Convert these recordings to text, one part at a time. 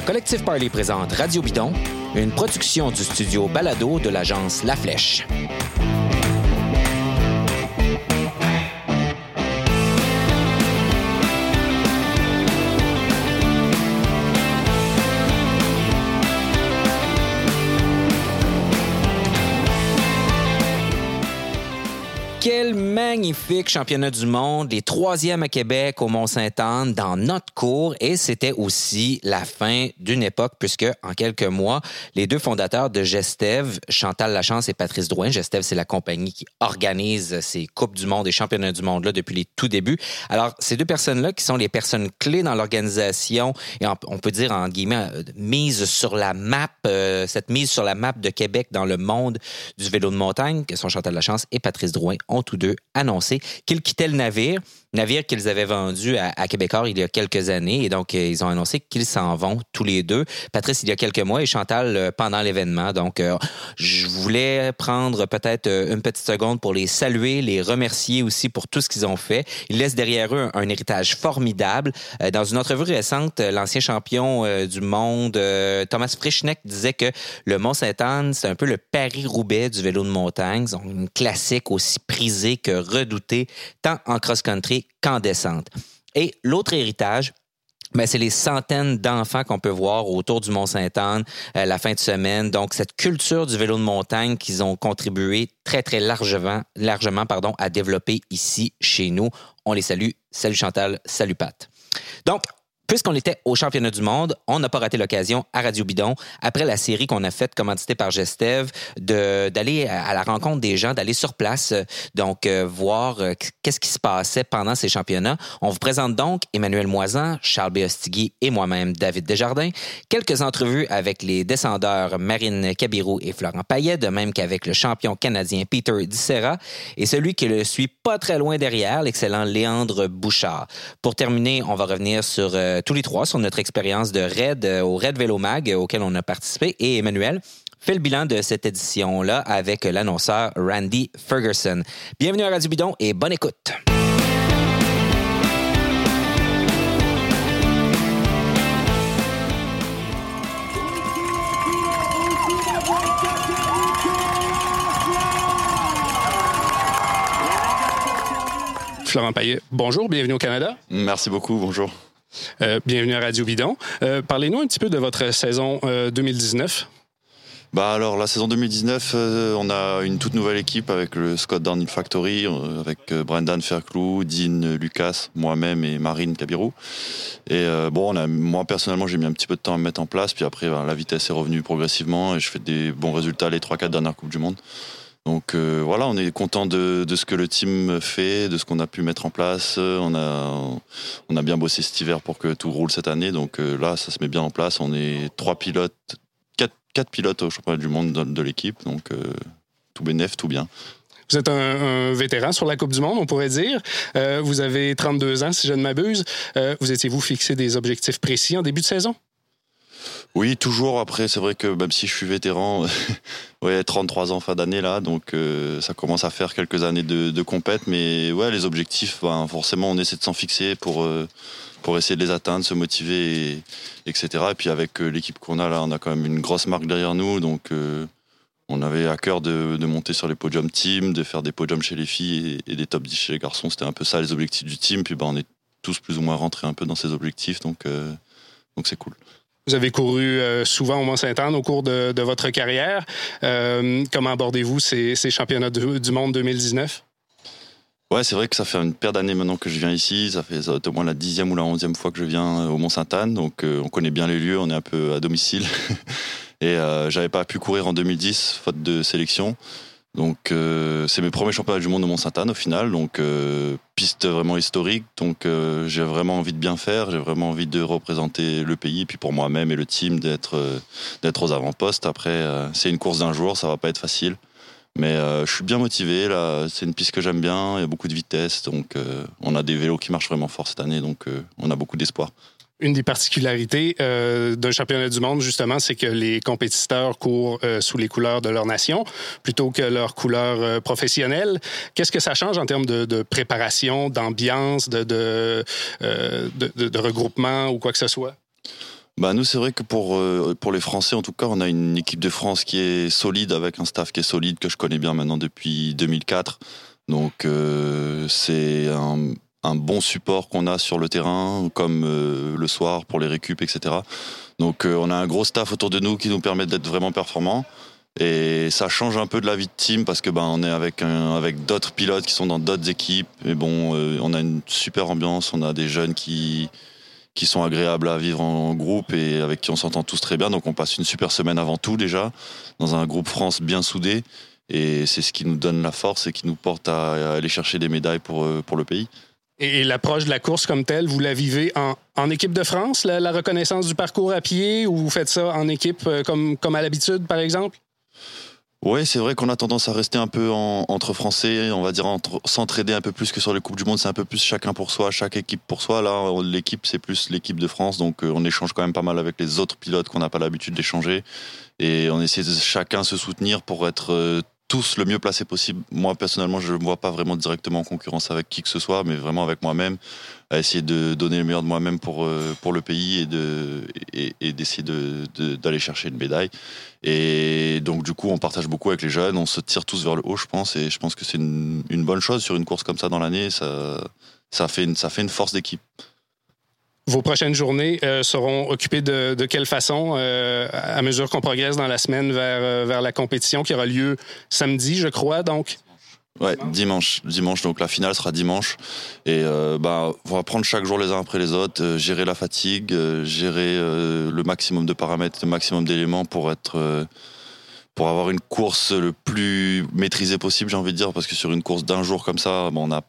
Le collectif Parley présente Radio Bidon, une production du studio Balado de l'agence La Flèche. Magnifique championnat du monde, les troisièmes à Québec au Mont-Saint-Anne dans notre cours et c'était aussi la fin d'une époque puisque en quelques mois, les deux fondateurs de Gestev, Chantal Lachance et Patrice Drouin, Gestev c'est la compagnie qui organise ces coupes du monde et championnats du monde là depuis les tout débuts. Alors ces deux personnes-là qui sont les personnes clés dans l'organisation et on peut dire en guillemets euh, mise sur la map, euh, cette mise sur la map de Québec dans le monde du vélo de montagne, que sont Chantal Lachance et Patrice Drouin ont tous deux annoncé qu'ils quittaient le navire navire qu'ils avaient vendu à, à, il y a quelques années. Et donc, euh, ils ont annoncé qu'ils s'en vont tous les deux. Patrice, il y a quelques mois et Chantal euh, pendant l'événement. Donc, euh, je voulais prendre peut-être une petite seconde pour les saluer, les remercier aussi pour tout ce qu'ils ont fait. Ils laissent derrière eux un, héritage formidable. Dans une entrevue récente, l'ancien champion du monde, Thomas Frischneck, disait que le Mont-Saint-Anne, c'est un peu le Paris-Roubaix du vélo de montagne. Une classique aussi prisée que redoutée, tant en cross-country qu'en descente. Et l'autre héritage, ben, c'est les centaines d'enfants qu'on peut voir autour du Mont-Saint-Anne euh, la fin de semaine. Donc, cette culture du vélo de montagne qu'ils ont contribué très, très largement, largement pardon, à développer ici, chez nous. On les salue. Salut Chantal, salut Pat. Donc, Puisqu'on était au championnat du monde, on n'a pas raté l'occasion à Radio Bidon, après la série qu'on a faite, commanditée par Gestev, d'aller à la rencontre des gens, d'aller sur place, donc euh, voir euh, qu'est-ce qui se passait pendant ces championnats. On vous présente donc Emmanuel Moisan, Charles Béostigui et moi-même, David Desjardins, quelques entrevues avec les descendeurs Marine Cabirou et Florent Payet, de même qu'avec le champion canadien Peter Dissera et celui qui le suit pas très loin derrière, l'excellent Léandre Bouchard. Pour terminer, on va revenir sur euh, tous les trois sur notre expérience de raid euh, au Raid Vélo Mag euh, auquel on a participé et Emmanuel fait le bilan de cette édition-là avec l'annonceur Randy Ferguson. Bienvenue à Radio Bidon et bonne écoute. Florent Payet, bonjour, bienvenue au Canada. Merci beaucoup, bonjour. Euh, bienvenue à Radio Bidon. Euh, parlez-nous un petit peu de votre saison 2019. Euh, bah alors la saison 2019, on a une toute nouvelle équipe avec le Scott Downhill Factory, avec Brendan Fairclough, Dean Lucas, moi-même et Marine Cabirou. Et bon, moi personnellement, j'ai mis un petit peu de temps à me mettre en place, puis après la vitesse est revenue progressivement et je fais des bons résultats les 3-4 dernières coupes du monde. Donc euh, voilà, on est content de, ce que le team fait, de ce qu'on a pu mettre en place. On a, on a bien bossé cet hiver pour que tout roule cette année. Donc euh, là, ça se met bien en place. On est trois pilotes, quatre, pilotes au championnat du monde de, l'équipe. Donc euh, tout bénef, tout bien. Vous êtes un, vétéran sur la Coupe du Monde, on pourrait dire. vous avez 32 ans, si je ne m'abuse. vous étiez-vous fixé des objectifs précis en début de saison? Oui, toujours. Après, c'est vrai que même si je suis vétéran, ouais, 33 ans fin d'année là, donc euh, ça commence à faire quelques années de, compète. Mais ouais, les objectifs, ben, forcément, on essaie de s'en fixer pour euh, essayer de les atteindre, se motiver, etc. Et puis avec euh, l'équipe qu'on a là, on a quand même une grosse marque derrière nous, donc on avait à cœur de, monter sur les podiums team, de faire des podiums chez les filles et, des top 10 chez les garçons. C'était un peu ça les objectifs du team. Puis ben, on est tous plus ou moins rentrés un peu dans ces objectifs, donc c'est cool. Vous avez couru euh, souvent au Mont-Saint-Anne au cours de, votre carrière. Euh, comment abordez-vous ces, championnats du monde 2019? Ouais, c'est vrai que ça fait une paire d'années maintenant que je viens ici. Ça fait au moins la dixième ou la onzième fois que je viens euh, au Mont-Sainte-Anne. Donc, on connaît bien les lieux, on est un peu à domicile. Et j'avais pas pu courir en 2010, faute de sélection. Donc euh, c'est mes premiers championnats du monde de Mont-Sainte-Anne au final, donc euh, piste vraiment historique. Donc euh, j'ai vraiment envie de bien faire, j'ai vraiment envie de représenter le pays, et puis pour moi-même et le team d'être d'être aux avant-postes. Après c'est une course d'un jour, ça va pas être facile, mais je suis bien motivé là. C'est une piste que j'aime bien, il y a beaucoup de vitesse, donc on a des vélos qui marchent vraiment fort cette année, donc on a beaucoup d'espoir. Une des particularités euh, d'un championnat du monde, justement, c'est que les compétiteurs courent euh, sous les couleurs de leur nation plutôt que leurs couleurs euh, professionnelles. Qu'est-ce que ça change en termes de, préparation, d'ambiance, de, regroupement ou quoi que ce soit? bah nous c'est vrai que pour pour les Français en tout cas on a une équipe de France qui est solide avec un staff qui est solide que je connais bien maintenant depuis 2004 donc c'est un, un, bon support qu'on a sur le terrain comme euh, le soir pour les récup etc donc on a un gros staff autour de nous qui nous permet d'être vraiment performants et ça change un peu de la vie de team parce que ben on est avec un, avec d'autres pilotes qui sont dans d'autres équipes mais bon on a une super ambiance on a des jeunes qui qui sont agréables à vivre en groupe et avec qui on s'entend tous très bien. Donc on passe une super semaine avant tout déjà, dans un groupe France bien soudé. Et c'est ce qui nous donne la force et qui nous porte à aller chercher des médailles pour, euh, pour le pays. Et, l'approche de la course comme telle, vous la vivez en, équipe de France, la, la, reconnaissance du parcours à pied, ou vous faites ça en équipe euh, comme, comme à l'habitude, par exemple? Oui, c'est vrai qu'on a tendance à rester un peu entre Français, on va dire s'entraider un peu plus que sur les Coupes du Monde, c'est un peu plus chacun pour soi, chaque équipe pour soi. Là, l'équipe, c'est plus l'équipe de France, donc euh, on échange quand même pas mal avec les autres pilotes qu'on n'a pas l'habitude d'échanger. Et on essaie de chacun se soutenir pour être euh, tous le mieux placés possible. Moi, personnellement, je ne me vois pas vraiment directement en concurrence avec qui que ce soit, mais vraiment avec moi-même, à essayer de donner le meilleur de moi-même pour, euh, pour le pays et, de, et, d'essayer d'aller chercher une médaille. Et donc, du coup, on partage beaucoup avec les jeunes, on se tire tous vers le haut, je pense, et je pense que c'est une, bonne chose sur une course comme ça dans l'année. Ça fait une force d'équipe. Vos prochaines journées euh, seront occupées de, quelle façon euh, à mesure qu'on progresse dans la semaine vers, euh, vers la compétition qui aura lieu samedi, je crois, donc? Ouais, dimanche. Dimanche, donc la finale sera dimanche. Et bah, on va prendre chaque jour les uns après les autres, gérer la fatigue, gérer le maximum de paramètres, le maximum d'éléments pour être pour avoir une course le plus maîtrisée possible, j'ai envie de dire, parce que sur une course d'un jour comme ça, on a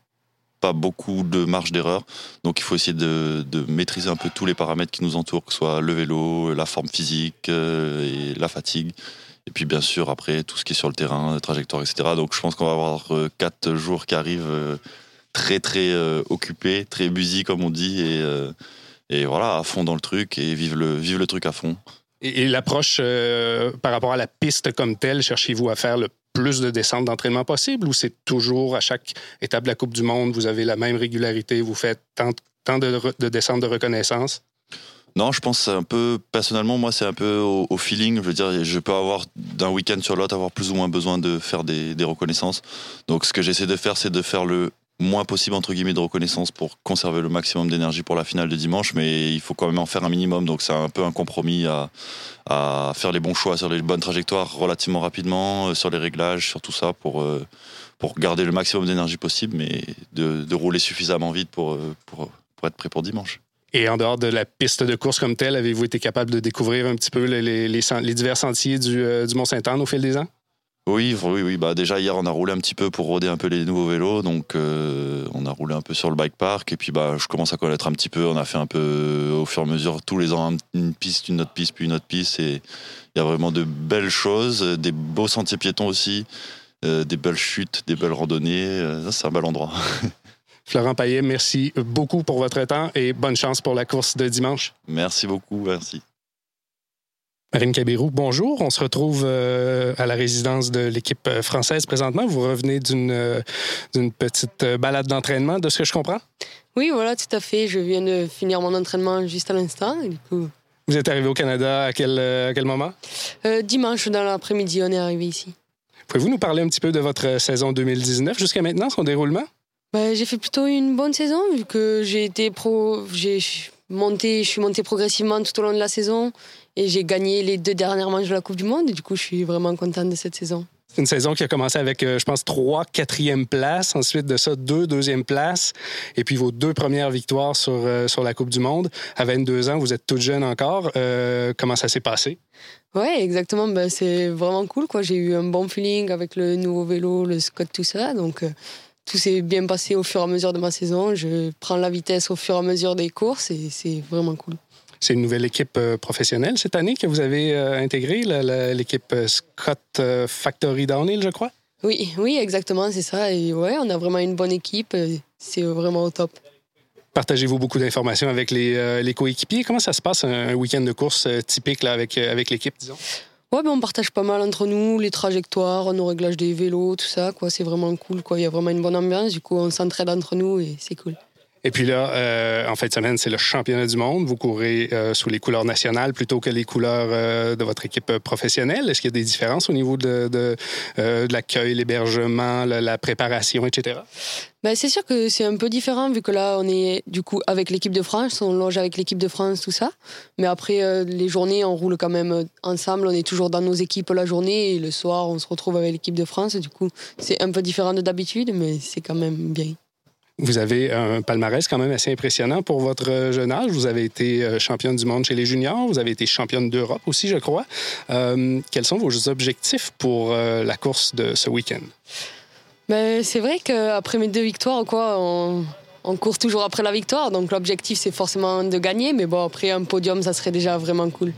pas beaucoup de marge d'erreur. Donc il faut essayer de, maîtriser un peu tous les paramètres qui nous entourent, que ce soit le vélo, la forme physique euh, et la fatigue. Et puis bien sûr après tout ce qui est sur le terrain, trajectoire, etc. Donc je pense qu'on va avoir euh, quatre jours qui arrivent euh, très très occupés, très busy comme on dit, et, voilà à fond dans le truc et vivre le vivre le truc à fond. Et, l'approche par rapport à la piste comme telle, cherchez-vous à faire le plus de descentes d'entraînement possible ou c'est toujours à chaque étape de la Coupe du Monde, vous avez la même régularité, vous faites tant, de descentes de reconnaissance? Non, je pense un peu, personnellement, moi, c'est un peu au, feeling. Je veux dire, je peux avoir d'un week-end sur l'autre, avoir plus ou moins besoin de faire des, des reconnaissances. Donc, ce que j'essaie de faire, c'est de faire le moins possible entre guillemets de reconnaissance pour conserver le maximum d'énergie pour la finale de dimanche, mais il faut quand même en faire un minimum. Donc c'est un peu un compromis à, faire les bons choix sur les bonnes trajectoires relativement rapidement, euh, sur les réglages, sur tout ça pour euh, pour garder le maximum d'énergie possible, mais de, rouler suffisamment vite pour, euh, pour pour être prêt pour dimanche. Et en dehors de la piste de course comme telle, avez-vous été capable de découvrir un petit peu les divers sentiers du, du Mont-Saint-Anne au fil des ans? Oui, oui, oui. Bah déjà hier on a roulé un petit peu pour roder un peu les nouveaux vélos, donc euh, on a roulé un peu sur le bike park et puis bah je commence à connaître un petit peu. On a fait un peu au fur et à mesure tous les ans une piste, une autre piste, puis une autre piste et il y a vraiment de belles choses, des beaux sentiers piétons aussi, euh, des belles chutes, des belles randonnées. Euh, c'est un bel endroit. Florent Payet, merci beaucoup pour votre temps et bonne chance pour la course de dimanche. Merci beaucoup, merci. Marine Cabirou, bonjour. On se retrouve euh, à la résidence de l'équipe euh, française présentement. Vous revenez d'une euh, petite balade d'entraînement, de ce que je comprends? Oui, voilà, tout à fait. Je viens de finir mon entraînement juste à l'instant. Vous êtes arrivé au Canada à quel, à quel moment? dimanche, dans l'après-midi, on est arrivé ici. Pouvez-vous nous parler un petit peu de votre saison 2019 jusqu'à maintenant, son déroulement? Ben, j'ai fait plutôt une bonne saison, vu que j'ai été pro. J'ai monté, je suis monté progressivement tout au long de la saison. Et j'ai gagné les deux dernières manches de la Coupe du Monde. Et du coup, je suis vraiment contente de cette saison. C'est une saison qui a commencé avec, euh, je pense, trois quatrièmes places. Ensuite de ça, deux deuxièmes places. Et puis vos deux premières victoires sur, euh, sur la Coupe du Monde. À 22 ans, vous êtes toute jeune encore. Euh, comment ça s'est passé? Oui, exactement. Ben, c'est vraiment cool. Quoi. J'ai eu un bon feeling avec le nouveau vélo, le Scott, tout ça. Donc, tout s'est bien passé au fur et à mesure de ma saison. Je prends la vitesse au fur et à mesure des courses et c'est vraiment cool. C'est une nouvelle équipe euh, professionnelle cette année que vous avez euh, intégrée, l'équipe euh, Scott Factory Downhill, je crois? Oui, oui, exactement, c'est ça. Et ouais, on a vraiment une bonne équipe. C'est vraiment au top. Partagez-vous beaucoup d'informations avec les, coéquipiers? Comment ça se passe un, week-end de course typique là, avec, avec l'équipe, disons? Ouais, ben on partage pas mal entre nous, les trajectoires, nos réglages des vélos, tout ça. Quoi. C'est vraiment cool. Quoi. Il y a vraiment une bonne ambiance. Du coup, on s'entraide entre nous et c'est cool. Et puis là, euh, en fin de semaine, c'est le championnat du monde. Vous courez euh, sous les couleurs nationales plutôt que les couleurs euh, de votre équipe professionnelle. Est-ce qu'il y a des différences au niveau de, de, de l'accueil, l'hébergement, la, la, préparation, etc.? Ben, c'est sûr que c'est un peu différent vu que là, on est du coup avec l'équipe de France, on loge avec l'équipe de France, tout ça. Mais après, les journées, on roule quand même ensemble. On est toujours dans nos équipes la journée et le soir, on se retrouve avec l'équipe de France. Du coup, c'est un peu différent de d'habitude, mais c'est quand même bien. Vous avez un palmarès quand même assez impressionnant pour votre jeune âge. Vous avez été euh, championne du monde chez les juniors. Vous avez été championne d'Europe aussi, je crois. Euh, quels sont vos objectifs pour euh, la course de ce week-end? Ben, c'est vrai qu'après mes deux victoires, quoi, on, on, court toujours après la victoire. Donc l'objectif, c'est forcément de gagner. Mais bon, après un podium, ça serait déjà vraiment cool.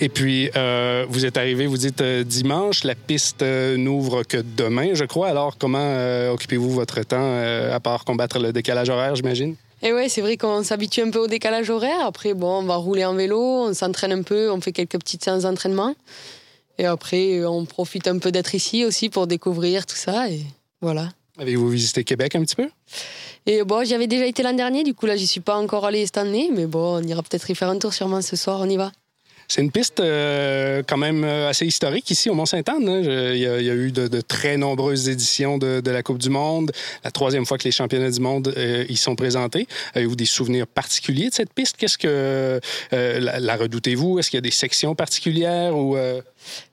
Et puis, euh, vous êtes arrivé, vous dites euh, dimanche, la piste euh, n'ouvre que demain, je crois. Alors, comment occupez-vous votre temps, à part combattre le décalage horaire, j'imagine? Et ouais, c'est vrai qu'on s'habitue un peu au décalage horaire. Après, bon, on va rouler en vélo, on s'entraîne un peu, on fait quelques petites séances d'entraînement. Et après, on profite un peu d'être ici aussi pour découvrir tout ça. Et voilà. Avez-vous visité Québec un petit peu? Et bon, j'y avais déjà été l'an dernier, du coup là, j'y suis pas encore allé cette année, mais bon, on ira peut-être y faire un tour sûrement ce soir, on y va. C'est une piste euh, quand même assez historique ici au Mont-Sainte-Anne. Hein. Il, y, a eu de, très nombreuses éditions de, la Coupe du Monde. La troisième fois que les championnats du monde euh, y sont présentés. Avez-vous des souvenirs particuliers de cette piste? Qu'est-ce que euh, la, la redoutez-vous? Est-ce qu'il y a des sections particulières ou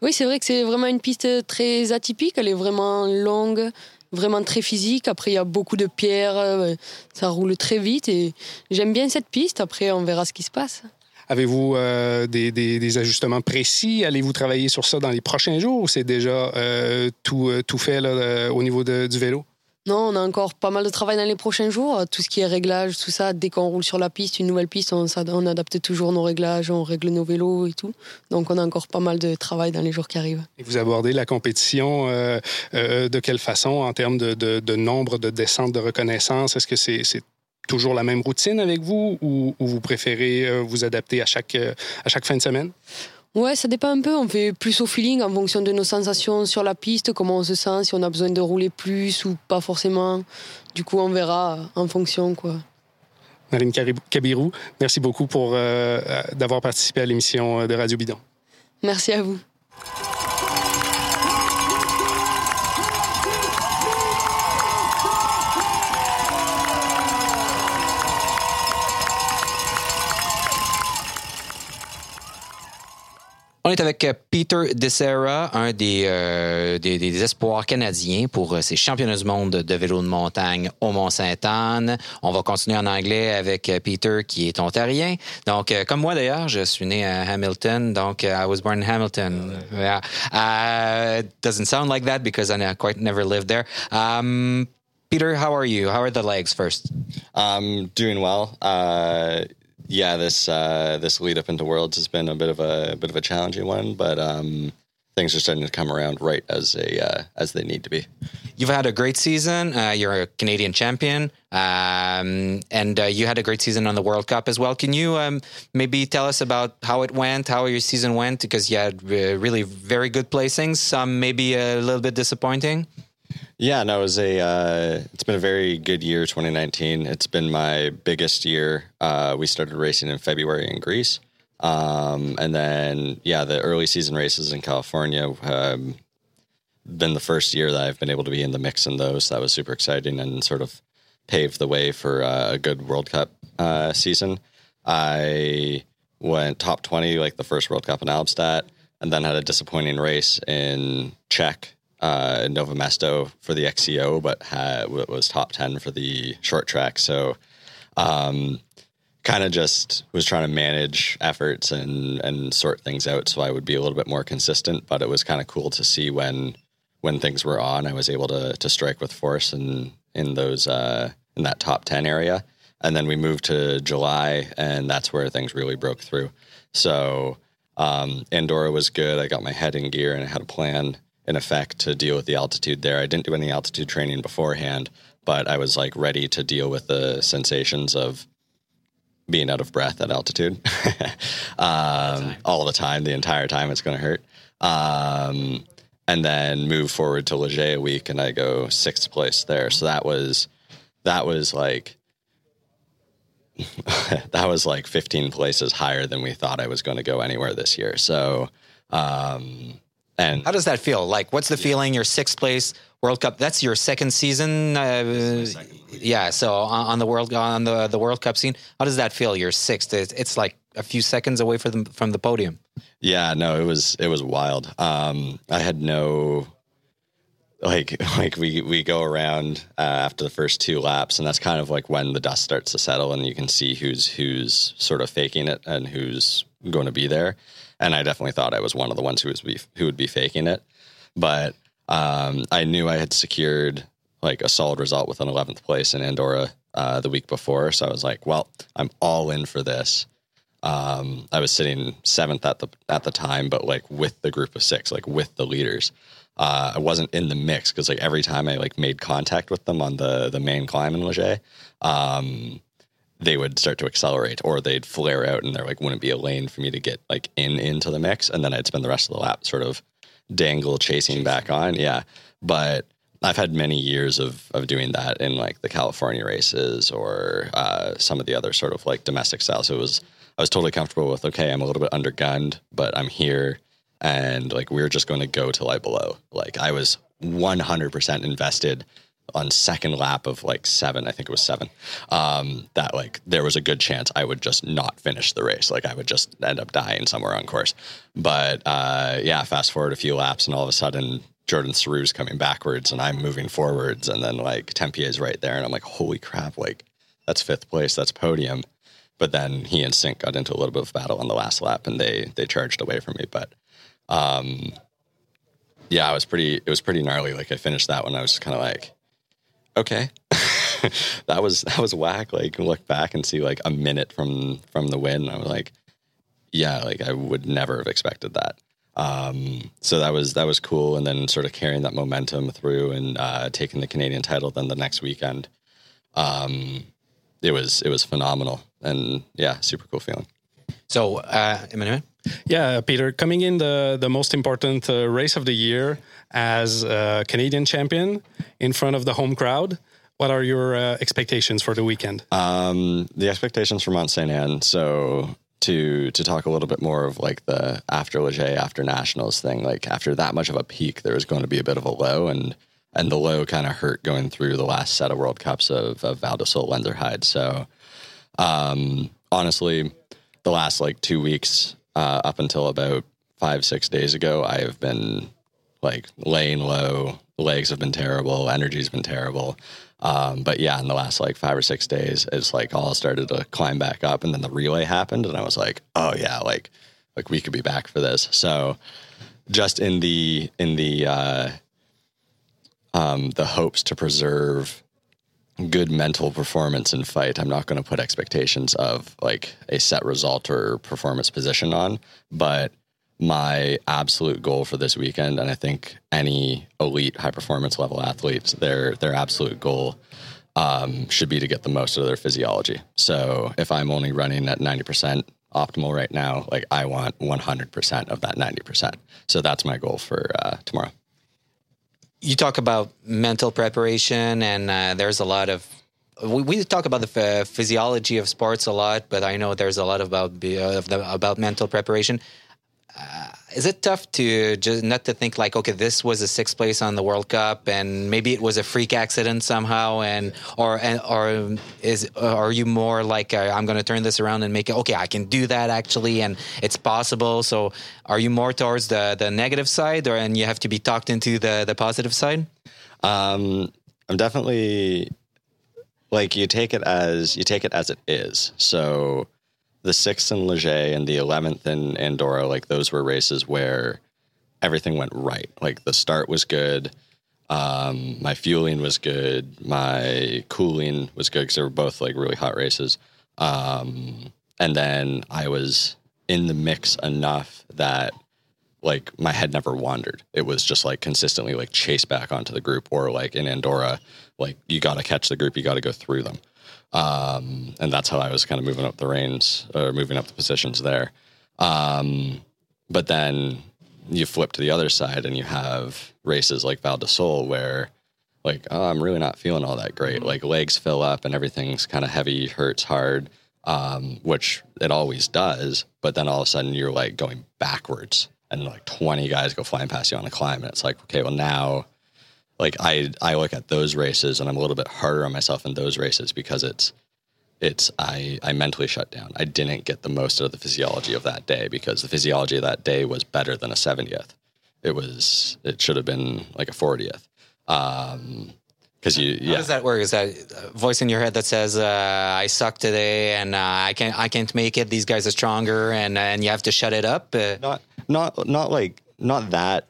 Oui, c'est vrai que c'est vraiment une piste très atypique. Elle est vraiment longue vraiment très physique. Après, il y a beaucoup de pierres, ça roule très vite et j'aime bien cette piste. Après, on verra ce qui se passe. Avez-vous euh, des, des, des, ajustements précis? Allez-vous travailler sur ça dans les prochains jours ou c'est déjà euh, tout, tout fait là, au niveau de, du vélo? Non, on a encore pas mal de travail dans les prochains jours. Tout ce qui est réglage, tout ça, dès qu'on roule sur la piste, une nouvelle piste, on, on, adapte toujours nos réglages, on règle nos vélos et tout. Donc on a encore pas mal de travail dans les jours qui arrivent. Et vous abordez la compétition euh, euh, de quelle façon en termes de, de, de nombre de descentes de reconnaissance? Est-ce que c'est toujours la même routine avec vous ou, ou vous préférez euh, vous adapter à chaque, euh, à chaque fin de semaine? Ouais, ça dépend un peu. On fait plus au feeling en fonction de nos sensations sur la piste, comment on se sent, si on a besoin de rouler plus ou pas forcément. Du coup, on verra en fonction, quoi. Marine Kabirou, merci beaucoup pour euh, d'avoir participé à l'émission de Radio Bidon. Merci à vous. On est avec Peter DeSera, un des, euh, des, des, espoirs canadiens pour ces championnats du monde de vélo de montagne au Mont-Sainte-Anne. On va continuer en anglais avec Peter qui est ontarien. Donc, euh, comme moi d'ailleurs, je suis né à Hamilton. Donc, I was born in Hamilton. Yeah. Uh, doesn't sound like that because I quite never lived there. Um, Peter, how are you? How are the legs first? I'm doing well. Uh, yeah, this uh, this lead up into Worlds has been a bit of a, a bit of a challenging one, but um, things are starting to come around right as a uh, as they need to be. You've had a great season. Uh, you're a Canadian champion, um, and uh, you had a great season on the World Cup as well. Can you um, maybe tell us about how it went, how your season went? Because you had uh, really very good placings. Some maybe a little bit disappointing. Yeah, no, it was a. Uh, it's been a very good year, 2019. It's been my biggest year. Uh, we started racing in February in Greece, um, and then yeah, the early season races in California. Um, been the first year that I've been able to be in the mix in those. That was super exciting and sort of paved the way for uh, a good World Cup uh, season. I went top 20 like the first World Cup in Albstadt, and then had a disappointing race in Czech uh, Nova Mesto for the XCO, but had, was top 10 for the short track. So, um, kind of just was trying to manage efforts and, and sort things out so I would be a little bit more consistent. But it was kind of cool to see when when things were on, I was able to to strike with force and in those uh, in that top 10 area. And then we moved to July, and that's where things really broke through. So, um, Andorra was good. I got my head in gear and I had a plan in effect to deal with the altitude there. I didn't do any altitude training beforehand, but I was like ready to deal with the sensations of being out of breath at altitude um, all the time, the entire time. It's going to hurt. Um, and then move forward to Leger a week, and I go sixth place there. So that was that was like that was like 15 places higher than we thought I was going to go anywhere this year. So, um, and How does that feel? Like, what's the feeling? Your sixth place World Cup. That's your second season. Uh, yeah. So on, the world on the the World Cup scene, how does that feel? You're sixth. It's, it's like a few seconds away from the, from the podium. Yeah, no, it was it was wild. Um, I had no like like we we go around uh, after the first two laps, and that's kind of like when the dust starts to settle, and you can see who's who's sort of faking it and who's going to be there. And I definitely thought I was one of the ones who was be, who would be faking it, but um, I knew I had secured like a solid result with an 11th place in Andorra uh, the week before, so I was like, well, I'm all in for this. Um, I was sitting seventh at the at the time, but like with the group of six, like with the leaders. Uh, I wasn't in the mix because like every time I like made contact with them on the the main climb in Leger, um, they would start to accelerate or they'd flare out and there like wouldn't be a lane for me to get like in into the mix, and then I'd spend the rest of the lap sort of dangle chasing back on. Yeah, but I've had many years of of doing that in like the California races or uh, some of the other sort of like domestic styles. So it was I was totally comfortable with okay, I'm a little bit undergunned, but I'm here and like we are just going to go till I below. Like I was 100% invested on second lap of like seven, I think it was seven. Um, that like there was a good chance I would just not finish the race. Like I would just end up dying somewhere on course. But uh, yeah, fast forward a few laps, and all of a sudden Jordan Sarrue's coming backwards, and I'm moving forwards, and then like Tempier's right there, and I'm like, holy crap! Like that's fifth place, that's podium. But then he and Sink got into a little bit of battle on the last lap, and they they charged away from me. But um, yeah, it was pretty. It was pretty gnarly. Like I finished that one, I was kind of like, okay, that was that was whack. Like look back and see like a minute from from the win, I was like, yeah, like I would never have expected that. Um, so that was that was cool, and then sort of carrying that momentum through and uh, taking the Canadian title. Then the next weekend, um, it was it was phenomenal, and yeah, super cool feeling. So, uh, Emmanuel? Yeah, Peter, coming in the, the most important uh, race of the year as a Canadian champion in front of the home crowd, what are your uh, expectations for the weekend? Um, the expectations for Mont Saint Anne. So to to talk a little bit more of like the after Leger, after nationals thing. Like after that much of a peak, there was going to be a bit of a low, and and the low kind of hurt going through the last set of World Cups of, of Val di Lenzerheide. So um, honestly, the last like two weeks uh, up until about five six days ago, I have been like laying low. Legs have been terrible. Energy's been terrible. Um, but yeah, in the last like five or six days, it's like all started to climb back up, and then the relay happened, and I was like, oh yeah, like like we could be back for this. So just in the in the uh, um, the hopes to preserve good mental performance in fight, I'm not going to put expectations of like a set result or performance position on, but my absolute goal for this weekend, and I think any elite high performance level athletes, their their absolute goal um, should be to get the most out of their physiology. So if I'm only running at ninety percent optimal right now, like I want one hundred percent of that ninety percent. So that's my goal for uh, tomorrow. You talk about mental preparation, and uh, there's a lot of we, we talk about the physiology of sports a lot, but I know there's a lot about uh, about mental preparation. Uh, is it tough to just not to think like okay this was a sixth place on the world cup and maybe it was a freak accident somehow and or and or is are you more like uh, i'm going to turn this around and make it okay i can do that actually and it's possible. So are you more towards the the negative side or and you have to be talked into the the positive side? Um i'm definitely like you take it as you take it as it is. So the sixth in Leger and the eleventh in Andorra, like those were races where everything went right. Like the start was good, um, my fueling was good, my cooling was good because they were both like really hot races. Um, and then I was in the mix enough that like my head never wandered. It was just like consistently like chase back onto the group or like in Andorra, like you got to catch the group, you got to go through them. Um, and that's how I was kind of moving up the reins or moving up the positions there. Um, but then you flip to the other side and you have races like Val di Sole where like, oh, I'm really not feeling all that great. Like legs fill up and everything's kind of heavy, hurts hard. um, which it always does. But then all of a sudden you're like going backwards, and like 20 guys go flying past you on a climb, and it's like, okay, well now, like I I look at those races, and I'm a little bit harder on myself in those races because it's it's I I mentally shut down. I didn't get the most out of the physiology of that day because the physiology of that day was better than a 70th. It was it should have been like a 40th. Um, because you, yeah. How does that work? Is that voice in your head that says, uh, "I suck today, and uh, I can't, I can't make it. These guys are stronger, and and you have to shut it up." Uh, not, not, not like, not that,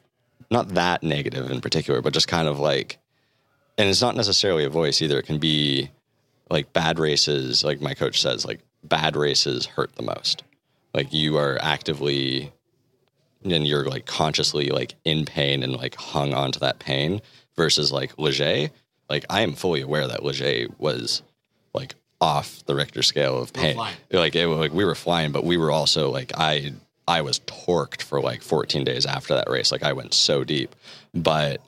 not that negative in particular, but just kind of like, and it's not necessarily a voice either. It can be like bad races. Like my coach says, like bad races hurt the most. Like you are actively, and you're like consciously like in pain and like hung onto that pain versus like Leger like I am fully aware that Leger was like off the Richter scale of pain. Like it like we were flying, but we were also like I I was torqued for like 14 days after that race. Like I went so deep, but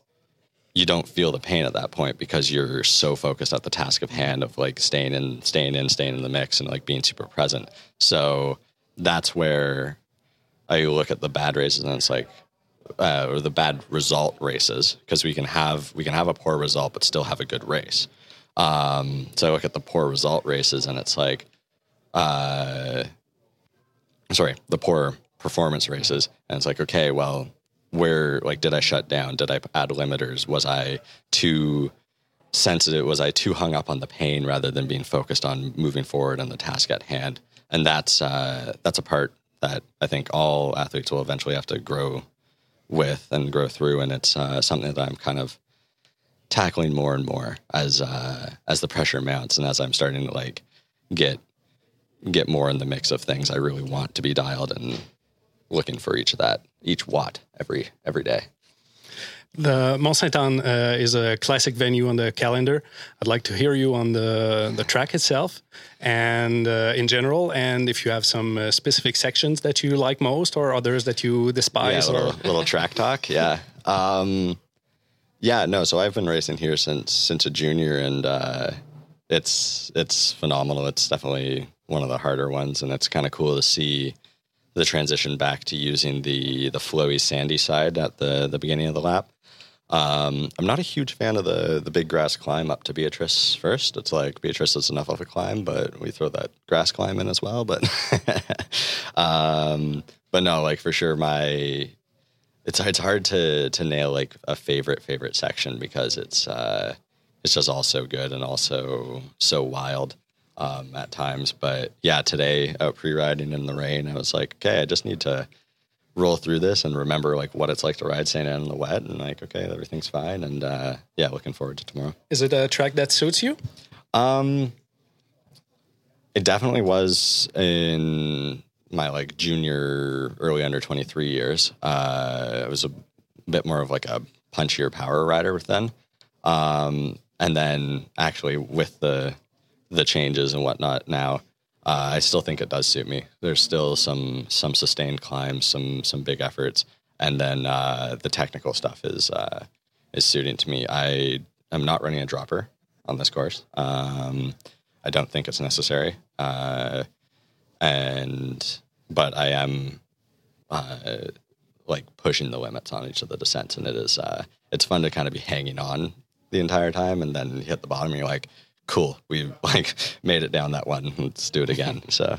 you don't feel the pain at that point because you're so focused at the task of hand of like staying in, staying in, staying in the mix, and like being super present. So that's where I look at the bad races and it's like, uh, or the bad result races because we can have we can have a poor result but still have a good race. Um, so I look at the poor result races and it's like, uh, sorry, the poor performance races, and it's like, okay, well, where like did I shut down? Did I add limiters? Was I too sensitive? Was I too hung up on the pain rather than being focused on moving forward and the task at hand? And that's uh, that's a part that I think all athletes will eventually have to grow with and grow through. And it's uh, something that I'm kind of tackling more and more as uh, as the pressure mounts and as I'm starting to like get get more in the mix of things I really want to be dialed and looking for each of that each watt every every day. The Mont Saint Anne uh, is a classic venue on the calendar. I'd like to hear you on the the track itself and uh, in general, and if you have some uh, specific sections that you like most or others that you despise. Yeah, a little, little track talk. Yeah, um, yeah. No, so I've been racing here since since a junior, and uh, it's it's phenomenal. It's definitely one of the harder ones, and it's kind of cool to see the transition back to using the the flowy sandy side at the the beginning of the lap. Um, I'm not a huge fan of the the big grass climb up to Beatrice first. It's like Beatrice is enough of a climb, but we throw that grass climb in as well. But um, but no, like for sure, my it's it's hard to to nail like a favorite favorite section because it's uh, it's just all so good and also so wild um, at times. But yeah, today out pre riding in the rain, I was like, okay, I just need to roll through this and remember like what it's like to ride Santa Anne in the wet and like, okay, everything's fine. And uh, yeah, looking forward to tomorrow. Is it a track that suits you? Um, it definitely was in my like junior, early under 23 years. Uh, it was a bit more of like a punchier power rider then. Um, and then actually with the, the changes and whatnot now, uh, I still think it does suit me. There's still some some sustained climbs, some some big efforts, and then uh, the technical stuff is uh, is suiting to me. I am not running a dropper on this course. Um, I don't think it's necessary, uh, and but I am uh, like pushing the limits on each of the descents, and it is uh, it's fun to kind of be hanging on the entire time, and then hit the bottom, and you're like cool, we like made it down that one. Let's do it again. So,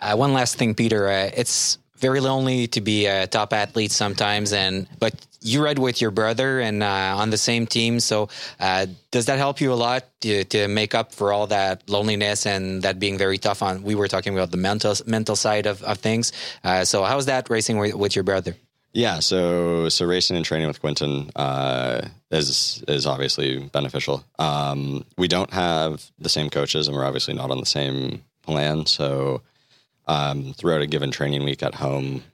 uh, one last thing, Peter. Uh, it's very lonely to be a top athlete sometimes, and but you ride with your brother and uh, on the same team. So, uh, does that help you a lot to, to, make up for all that loneliness and that being very tough? On we were talking about the mental mental side of, of things. Uh, so, how's that racing with, with your brother? Yeah, so so racing and training with Quinton uh, is is obviously beneficial. Um, we don't have the same coaches, and we're obviously not on the same plan. So um, throughout a given training week at home,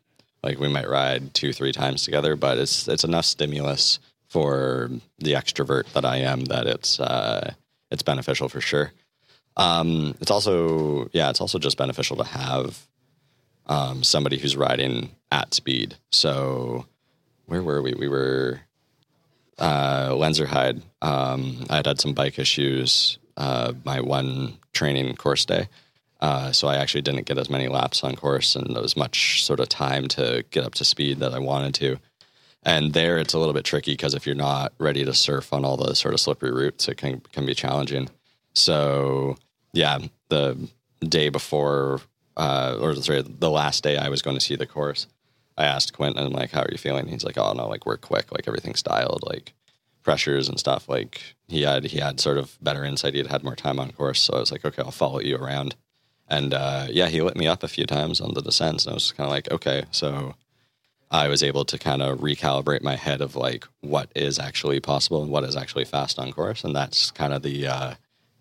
like we might ride two three times together, but it's it's enough stimulus for the extrovert that I am that it's uh, it's beneficial for sure. Um, it's also yeah, it's also just beneficial to have um, somebody who's riding at speed. So where were we? We were uh, Lenzerheide. Um, I had had some bike issues uh, my one training course day. Uh, so I actually didn't get as many laps on course and as much sort of time to get up to speed that I wanted to. And there, it's a little bit tricky because if you're not ready to surf on all the sort of slippery routes, it can can be challenging. So yeah, the day before, uh, or sorry, the last day I was going to see the course, I asked Quentin, I'm like, "How are you feeling?" He's like, "Oh no, like we're quick, like everything's dialed, like pressures and stuff." Like he had he had sort of better insight. He had had more time on course, so I was like, "Okay, I'll follow you around." And uh, yeah, he lit me up a few times on the descents, and I was kind of like, "Okay, so." I was able to kind of recalibrate my head of like what is actually possible and what is actually fast on course, and that's kind of the uh,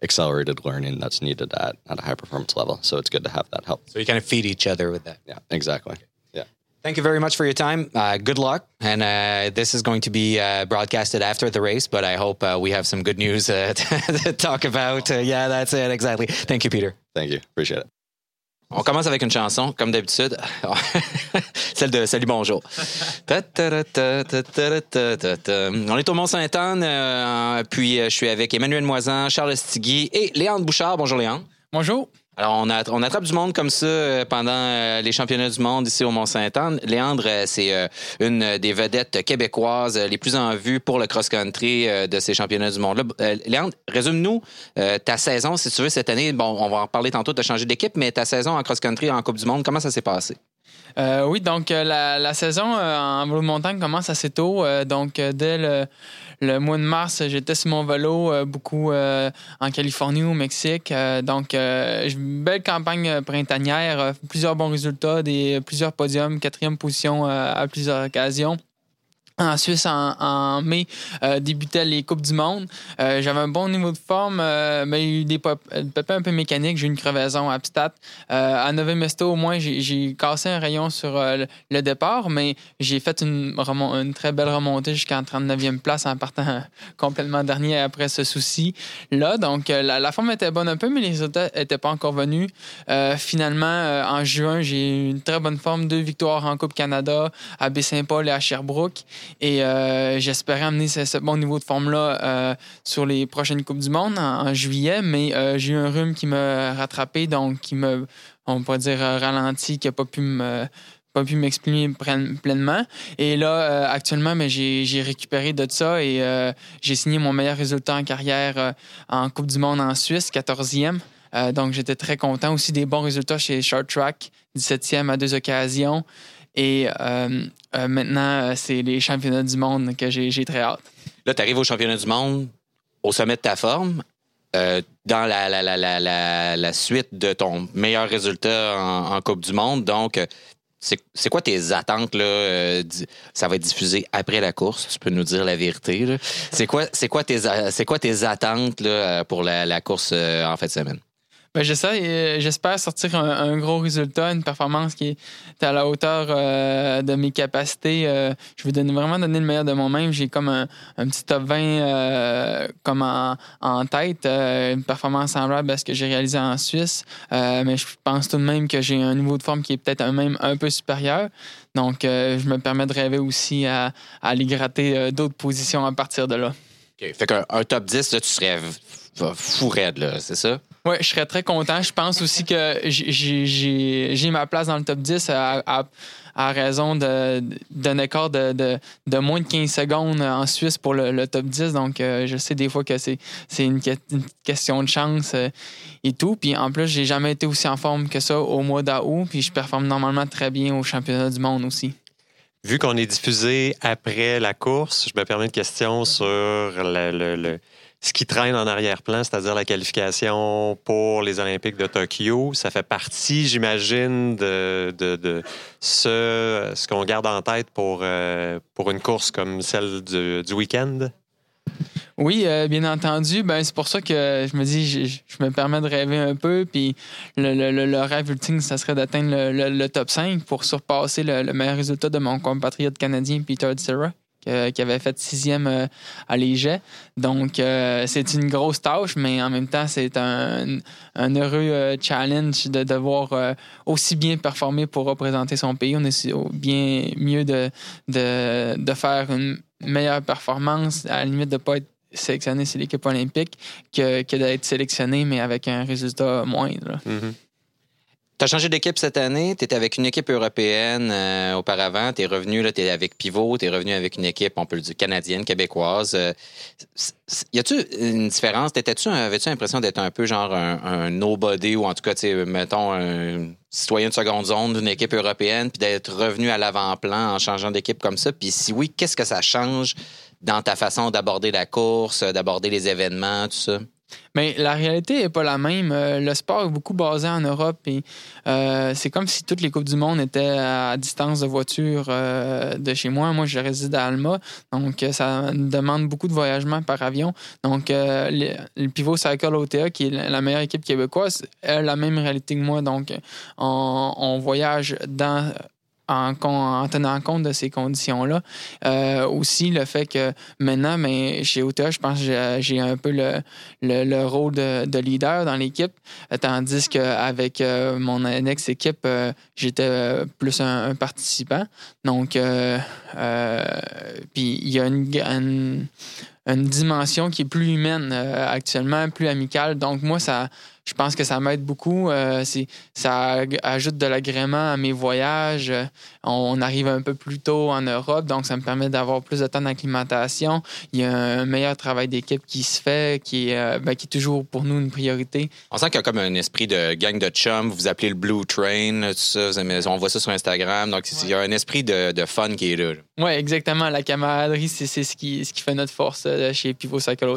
accelerated learning that's needed at, at a high performance level. So it's good to have that help. So you kind of feed each other with that. Yeah, exactly. Yeah. Thank you very much for your time. Uh, good luck. And uh, this is going to be uh, broadcasted after the race, but I hope uh, we have some good news uh, to talk about. Uh, yeah, that's it. Exactly. Thank you, Peter. Thank you. Appreciate it. On commence avec une chanson, comme d'habitude. Celle de Salut, bonjour. On est au Mont-Saint-Anne, euh, puis euh, je suis avec Emmanuel Moisan, Charles Stigui et Léandre Bouchard. Bonjour Léandre. Bonjour. Alors, on, a- attrape du monde comme ça euh, pendant euh, les championnats du monde ici au Mont-Saint-Anne. Léandre, euh, c'est une des vedettes québécoises les plus en vue pour le cross-country de ces championnats du monde-là. Euh, Léandre, résume-nous ta saison, si tu veux, cette année. Bon, on va en parler tantôt, tu as changé d'équipe, mais ta saison en cross-country en Coupe du Monde, comment ça s'est passé? Euh, oui, donc euh, la, la saison euh, en vélo de montagne commence assez tôt. Euh, donc, euh, dès le, le mois de mars, j'étais sur mon vélo euh, beaucoup en Californie, au Mexique. Donc, une belle campagne printanière, plusieurs bons résultats, des, plusieurs podiums, quatrième position à plusieurs occasions. En Suisse, en, en mai, euh, débutaient les Coupes du Monde. Euh, J'avais un bon niveau de forme, euh, mais il y a eu des pépins un peu mécaniques. J'ai eu une crevaison à Abstat. Euh, à Nové Mesto, au moins, j'ai- cassé un rayon sur euh, le, départ, mais j'ai fait une, une très belle remontée jusqu'en 39e place en partant complètement dernier après ce souci-là. Donc, euh, la, la forme était bonne un peu, mais les résultats n'étaient pas encore venus. Finalement, en juin, j'ai eu une très bonne forme, deux victoires en Coupe Canada à Baie-Saint-Paul et à Sherbrooke. Et euh, j'espérais amener ce, bon niveau de forme-là euh, sur les prochaines Coupes du Monde en, juillet, mais euh, j'ai eu un rhume qui m'a rattrapé, donc qui me, on pourrait dire, ralenti, qui n'a pas pu me pas pu m'exprimer pleinement. Et là, actuellement, mais j'ai j'ai récupéré de ça et j'ai signé mon meilleur résultat en carrière en Coupe du Monde en Suisse, 14e. Euh, donc, j'étais très content. Aussi des bons résultats chez Short Track, 17e à deux occasions. Et euh, euh, maintenant, euh, c'est les championnats du monde que j'ai très hâte. Là, tu arrives au championnat du monde, au sommet de ta forme. dans la, suite de ton meilleur résultat en, Coupe du Monde. Donc, c'est quoi tes attentes? Là, ça va être diffusé après la course. Tu peux nous dire la vérité. C'est quoi, quoi, tes quoi tes attentes là, pour la, course en fin de semaine? Ben, j'essaie, euh, j'espère sortir un, gros résultat, une performance qui est à la hauteur euh, de mes capacités. Euh, je donner, vraiment donner le meilleur de moi-même. J'ai comme un, un petit top 20 euh, comme en, en tête, une performance semblable à ce que j'ai réalisé en Suisse. Mais je pense tout de même que j'ai un niveau de forme qui est peut-être même un peu supérieur. Donc, je me permets de rêver aussi à, à aller gratter d'autres positions à partir de là. Fait qu'un un top 10, là, tu serais fou raide, là, c'est ça? Oui, je serais très content. Je pense aussi que j'ai- ma place dans le top 10 à, à- raison d'un écart de, de- moins de 15 secondes en Suisse pour le, le top 10. Donc, euh, je sais des fois que c'est une, une question de chance euh, et tout. Puis en plus, j'ai jamais été aussi en forme que ça au mois d'août. Puis je performe normalement très bien au championnat du monde aussi. Vu qu'on est diffusé après la course, je me permets une question sur le, le- le- ce qui traîne en arrière-plan, c'est-à-dire la qualification pour les Olympiques de Tokyo. Ça fait partie, j'imagine, de, ce, qu'on garde en tête pour, euh, pour une course comme celle du, week-end. Oui, euh, bien entendu. Ben, c'est pour ça que je me dis, je, me permets de rêver un peu. Puis le, rêve ultime, ça serait d'atteindre le, top 5 pour surpasser le, le meilleur résultat de mon compatriote canadien, Peter Serra, qui avait fait sixième euh, à l'Éget. Donc, euh, c'est une grosse tâche, mais en même temps, c'est un, heureux euh, challenge de devoir aussi bien performer pour représenter son pays. On est bien mieux de, de, faire une meilleure performance, à la limite de ne pas être sélectionné sur l'équipe olympique, que, que d'être sélectionné, mais avec un résultat moindre. Tu as changé d'équipe cette année? Tu étais avec une équipe européenne euh, auparavant. Tu es revenu, tu es avec Pivot. Tu es revenu avec une équipe, on peut le dire, canadienne, québécoise. Euh, y a-tu une différence? T'étais-tu, avais-tu l'impression d'être un peu genre un, nobody ou en tout cas, mettons, un citoyen de seconde zone d'une équipe européenne puis d'être revenu à l'avant-plan en changeant d'équipe comme ça? Puis si oui, qu'est-ce que ça change dans ta façon d'aborder la course, d'aborder les événements, tout ça? Mais la réalité n'est pas la même. Euh, le sport est beaucoup basé en Europe et euh, c'est comme si toutes les Coupes du Monde étaient à distance de voiture euh, de chez moi. Moi, je réside à Alma, donc ça demande beaucoup de voyagement par avion. Donc, le, Pivot Cycle OTA, qui est la meilleure équipe québécoise, a la même réalité que moi. Donc, on voyage dans en, tenant compte de ces conditions-là. Euh, aussi, le fait que maintenant, mais chez OTA, je pense que j'ai un peu le, le, rôle de, leader dans l'équipe, tandis qu'avec euh, mon ex-équipe, euh, j'étais plus un, participant. Donc, puis il y a une, dimension qui est plus humaine actuellement, plus amicale. Donc, moi, ça je pense que ça m'aide beaucoup. Euh, ça ajoute de l'agrément à mes voyages. On arrive un peu plus tôt en Europe, donc ça me permet d'avoir plus de temps d'acclimatation. Il y a un meilleur travail d'équipe qui se fait, qui est, euh, ben, qui est toujours pour nous une priorité. On sent qu'il y a comme un esprit de gang de chum. Vous, vous appelez le Blue Train, tout ça. On voit ça sur Instagram. Donc, il y a un esprit de, de fun qui est là. Oui, exactement. La camaraderie, c'est ce qui, ce qui fait notre force euh, chez Pivot Cycle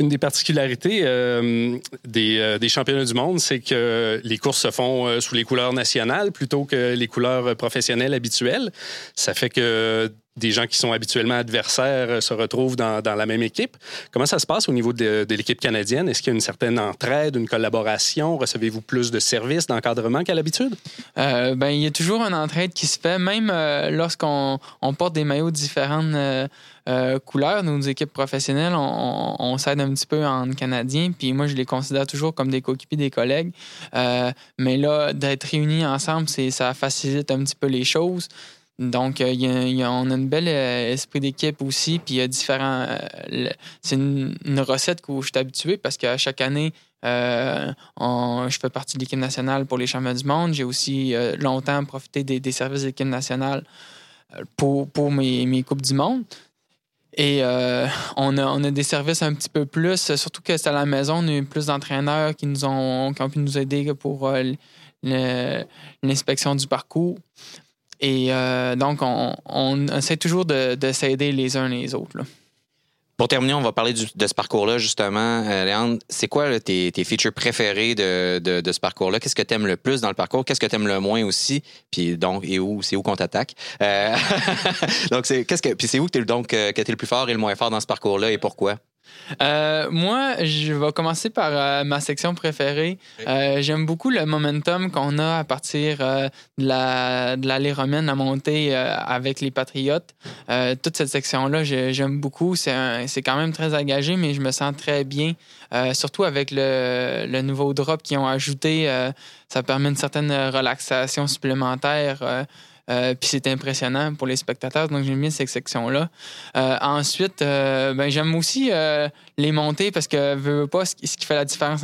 une des particularités euh, des, euh, des, championnats du monde, c'est que les courses se font euh, sous les couleurs nationales plutôt que les couleurs professionnelles habituelles. Ça fait que des gens qui sont habituellement adversaires euh, se retrouvent dans, la même équipe. Comment ça se passe au niveau de, de l'équipe canadienne? Est-ce qu'il y a une certaine entraide, une collaboration? Recevez-vous plus de services, d'encadrement qu'à l'habitude? Euh, ben, il y a toujours une entraide qui se fait, même euh, lorsqu'on on porte des maillots différentes euh, couleurs. Nos équipes professionnelles, on, on, s'aide un petit peu en canadien, puis moi, je les considère toujours comme des coéquipiers, des collègues. mais là, d'être réunis ensemble, ça facilite un petit peu les choses. Donc, euh, on a une belle euh, esprit d'équipe aussi, puis il y a différents. Euh, c'est une, recette que je suis habitué parce qu'à chaque année, je fais partie de l'équipe nationale pour les championnats du monde. J'ai aussi longtemps profité des, services de l'équipe nationale pour, mes, mes, Coupes du Monde. Et on, a, on a des services un petit peu plus, surtout que c'est à la maison, on a eu plus d'entraîneurs qui nous qui ont pu nous aider pour l'inspection du parcours. Et euh, donc, on, essaie toujours de, s'aider les uns les autres. Pour terminer, on va parler de ce parcours-là, justement. Euh, Léandre, c'est quoi tes, features préférées de, ce parcours-là? Qu'est-ce que tu aimes le plus dans le parcours? Qu'est-ce que tu aimes le moins aussi? Puis donc, et où, c'est où qu'on t'attaque? Euh, donc, c'est, qu'est-ce que, puis c'est où que le plus fort et le moins fort dans ce parcours-là et pourquoi? Euh, moi, je vais commencer par euh, ma section préférée. Euh, j'aime beaucoup le momentum qu'on a à partir de, la, de l'allée romaine, la montée avec les Patriotes. toute cette section-là, j'aime beaucoup. C'est, c'est quand même très engagé, mais je me sens très bien. surtout avec le, le, nouveau drop qu'ils ont ajouté, ça permet une certaine relaxation supplémentaire. Euh, puis c'est impressionnant pour les spectateurs. Donc, j'aime bien cette section-là. Euh, ensuite, euh, ben, j'aime aussi les montées parce que, veux, pas, ce qui fait la différence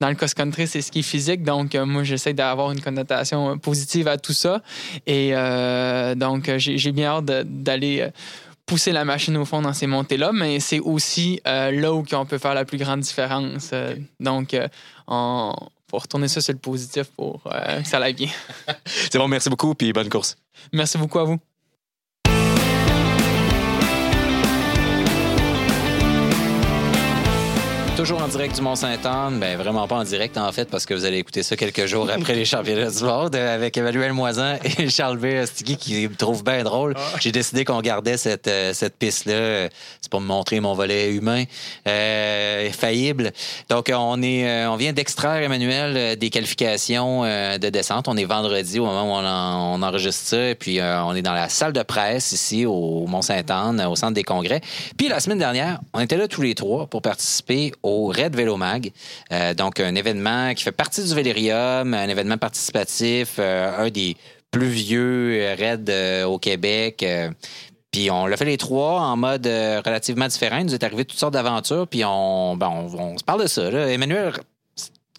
dans le cross-country, c'est ce qui est physique. Donc, moi, j'essaie d'avoir une connotation positive à tout ça. Et donc, j'ai bien hâte d'aller pousser la machine au fond dans ces montées-là, mais c'est aussi là où on peut faire la plus grande différence. donc, on, faut retourner ça sur le positif pour euh, que ça aille bien. C'est bon, merci beaucoup, puis bonne course. Merci beaucoup à vous. Toujours en direct du Mont-Saint-Anne? Ben, vraiment pas en direct, en fait, parce que vous allez écouter ça quelques jours après les championnats du monde euh, avec Emmanuel Moisin et Charles B. qui me trouve bien drôle. Ah. J'ai décidé qu'on gardait cette, euh, cette piste-là. C'est pour me montrer mon volet humain euh, faillible. Donc, on est, on vient d'extraire, Emmanuel, des qualifications de descente. On est vendredi au moment où on, enregistre ça. Et puis, on est dans la salle de presse ici au Mont-Saint-Anne, au centre des congrès. Puis, la semaine dernière, on était là tous les trois pour participer au Red Vélo Mag. Euh, donc, un événement qui fait partie du Vélérium, un événement participatif, euh, un des plus vieux euh, raids au Québec. Puis on l'a fait les trois en mode relativement différent. Il nous est arrivé toutes sortes d'aventures. Puis on, ben, on, se parle de ça. Emmanuel,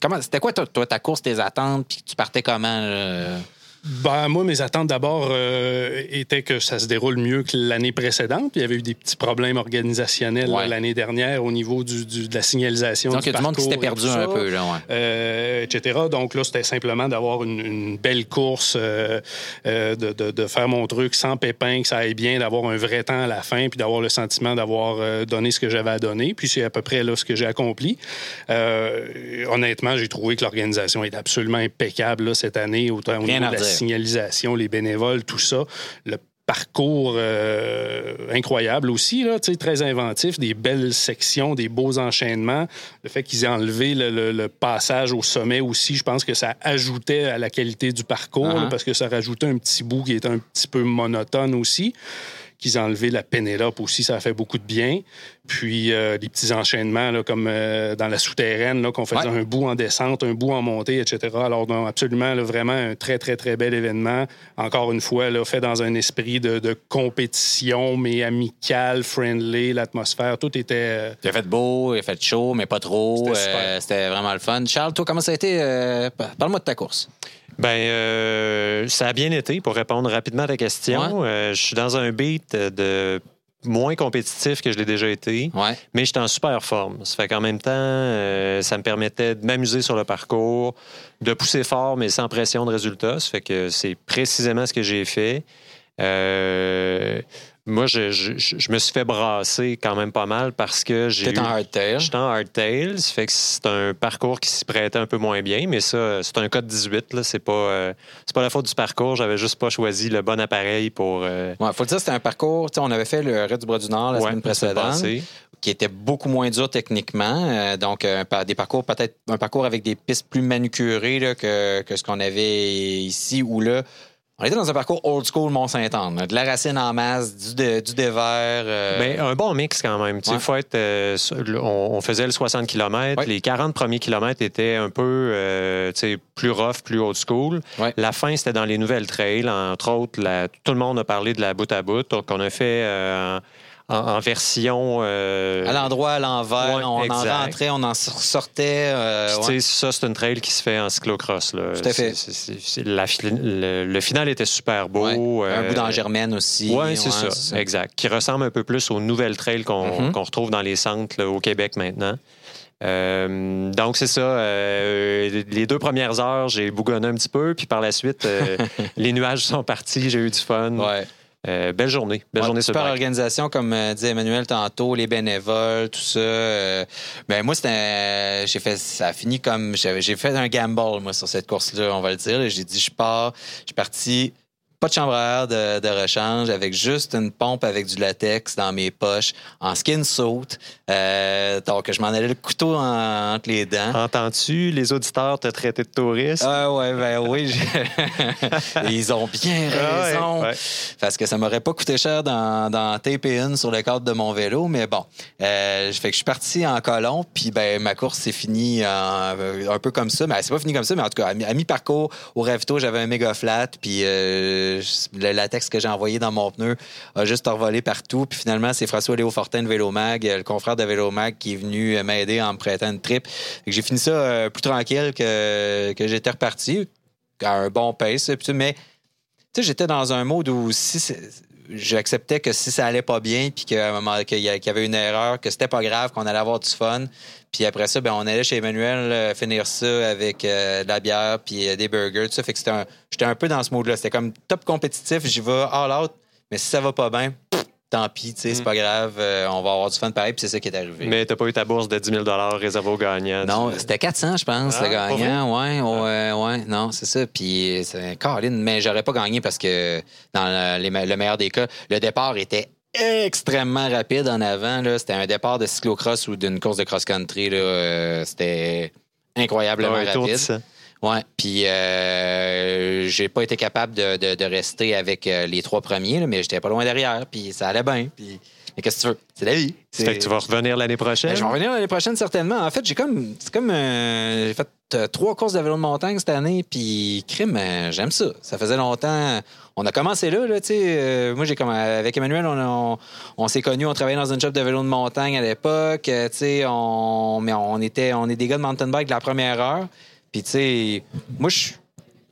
comment, c'était quoi, toi, ta course, tes attentes, puis tu partais comment? là? Ben, moi, mes attentes d'abord euh, étaient que ça se déroule mieux que l'année précédente. Il y avait eu des petits problèmes organisationnels Ouais. l'année dernière au niveau du, du- de la signalisation. Donc, du il y a du monde qui s'était perdu un ça. peu, là, ouais. euh, etc. Donc là, c'était simplement d'avoir une, une belle course, euh, euh, de, de- de faire mon truc sans pépin, que ça aille bien, d'avoir un vrai temps à la fin, puis d'avoir le sentiment d'avoir euh, donné ce que j'avais à donner. Puis c'est à peu près là ce que j'ai accompli. Euh, honnêtement, j'ai trouvé que l'organisation est absolument impeccable là, cette année, autant au Rien niveau de la. Signalisation, les bénévoles, tout ça. Le parcours euh, incroyable aussi, là, très inventif, des belles sections, des beaux enchaînements. Le fait qu'ils aient enlevé le, le- le passage au sommet aussi, je pense que ça ajoutait à la qualité du parcours, là, parce que ça rajoutait un petit bout qui était un petit peu monotone aussi. Qu'ils aient enlevé la Pénélope aussi, ça a fait beaucoup de bien. Puis euh, des petits enchaînements là, comme euh, dans la souterraine, qu'on faisait Ouais. un bout en descente, un bout en montée, etc. Alors absolument, là, vraiment un très, très, très bel événement. Encore une fois, là, fait dans un esprit de, de compétition, mais amical, friendly, l'atmosphère, tout était... euh, Il a fait beau, il a fait chaud, mais pas trop. C'était. Euh, vraiment le fun. Charles, toi, comment ça a été? Parle-moi de ta course. Ben, euh, ça a bien été pour répondre rapidement à ta question. Euh, je suis dans un beat de moins compétitif que je l'ai déjà été, Ouais. mais j'étais en super forme. Ça fait qu'en même temps, euh, ça me permettait de m'amuser sur le parcours, de pousser fort, mais sans pression de résultat. Ça fait que c'est précisément ce que j'ai fait. Euh, moi, je, je- je- je me suis fait brasser quand même pas mal parce que j'ai eu- en hardtail. J'étais en hardtail, ça fait que c'est un parcours qui s'y prêtait un peu moins bien, mais ça, c'est un code 18, là, c'est pas, euh, c'est pas la faute du parcours, j'avais juste pas choisi le bon appareil pour... euh, Ouais, faut le dire, c'était un parcours. On avait fait le Raid du Bras du Nord la ouais, semaine précédente, qui était beaucoup moins dur techniquement. Euh, donc, un pa- des parcours peut-être un parcours avec des pistes plus manucurées là, que, que ce qu'on avait ici ou là. On était dans un parcours old school Mont-Saint-Anne. De la racine en masse, du, dé- du dévers. euh, Ben, un bon mix quand même. Ouais. faut être, euh, on, on faisait le 60 km. Ouais. Les 40 premiers kilomètres étaient un peu euh, plus rough, plus old school. Ouais. La fin, c'était dans les nouvelles trails. Entre autres, la- tout le monde a parlé de la bout à bout. Donc, on a fait en, en version... euh, à l'endroit, à l'envers, Ouais, on en rentrait, on en sortait. euh, Puis, ouais. Ça, c'est une trail qui se fait en cyclocross. Là. Tout à fait. La le, le final était super beau. Ouais. Un euh, bout dans Germaine aussi. Oui, c'est ça, exact. Qui ressemble un peu plus aux nouvelles trails qu'on Mhm. qu'on retrouve dans les centres là, au Québec maintenant. Euh, donc, c'est ça. euh, les deux premières heures, j'ai bougonné un petit peu. Puis par la suite, euh, les nuages sont partis. J'ai eu du fun. Ouais. Euh, belle journée. Belle Ouais, journée super organisation, comme euh, disait Emmanuel tantôt, les bénévoles, tout ça. euh, ben moi, c'était, euh, j'ai fait, ça a fini comme, j'ai fait un gamble moi sur cette course-là, on va le dire. J'ai dit, je pars, je suis parti. Pas de chambre à air de, de rechange, avec juste une pompe avec du latex dans mes poches, en skin suit. Euh, donc, je m'en allais le couteau en- entre les dents. Entends-tu, les auditeurs te traiter de touriste? Ah ouais, ben oui. Ils ont bien Ah ouais, raison. ouais. Parce que ça m'aurait pas coûté cher d'en d'en taper une sur le cadre de mon vélo, mais bon. Euh, fait que je suis parti en colon, puis ben ma course s'est finie en- un peu comme ça. Mais c'est pas fini comme ça, mais en tout cas, à mi-parcours, au ravito, j'avais un méga flat, puis euh, le latex que j'ai envoyé dans mon pneu a juste envolé partout. Puis finalement, c'est François Léo Fortin de Vélomag, euh, le confrère de Vélomag, qui est venu euh, m'aider en me prêtant une trip. J'ai fini ça euh, plus tranquille que, que j'étais reparti, à un bon pace. mais tu sais, j'étais dans un mode où si j'acceptais que si ça allait pas bien, puis qu'il y avait une erreur, que c'était pas grave, qu'on allait avoir du fun. Puis après ça, ben on allait chez Emmanuel euh, finir ça avec euh, de la bière puis euh, des burgers, tout ça. Fait que j'étais un peu dans ce mode-là. C'était comme top compétitif, j'y vais all out. Mais si ça va pas bien, tant pis, tu sais, c'est pas grave. euh, on va avoir du fun pareil. Puis c'est ça qui est arrivé. Mais t'as pas eu ta bourse de 10 000 réservée aux gagnants. Non, c'était 400, je pense, Ah, le gagnant. Ouais, ouais, ouais, non, c'est ça. Puis, c'est Caroline, mais j'aurais pas gagné parce que, dans le, les me- le meilleur des cas, le départ était extrêmement rapide en avant. C'était un départ de cyclocross ou d'une course de cross-country. Euh, C'était incroyablement Ouais, rapide. Ouais, puis euh, j'ai pas été capable de, de- de rester avec euh, les trois premiers, là, mais j'étais pas loin derrière, puis ça allait bien. Puis, mais qu'est-ce que tu veux? C'est la vie. Ça fait que tu vas revenir l'année prochaine? Ben, je vais revenir l'année prochaine certainement. En fait, j'ai comme c'est comme euh, j'ai fait euh, trois courses de vélo de montagne cette année, puis crime, euh, j'aime ça. Ça faisait longtemps. On a commencé là, là tu sais. moi, j'ai comme avec Emmanuel, on, on, on s'est connus, on travaillait dans une shop de vélo de montagne à l'époque, tu sais. On, mais on était, on est des gars de mountain bike de la première heure. Puis, tu sais, moi, je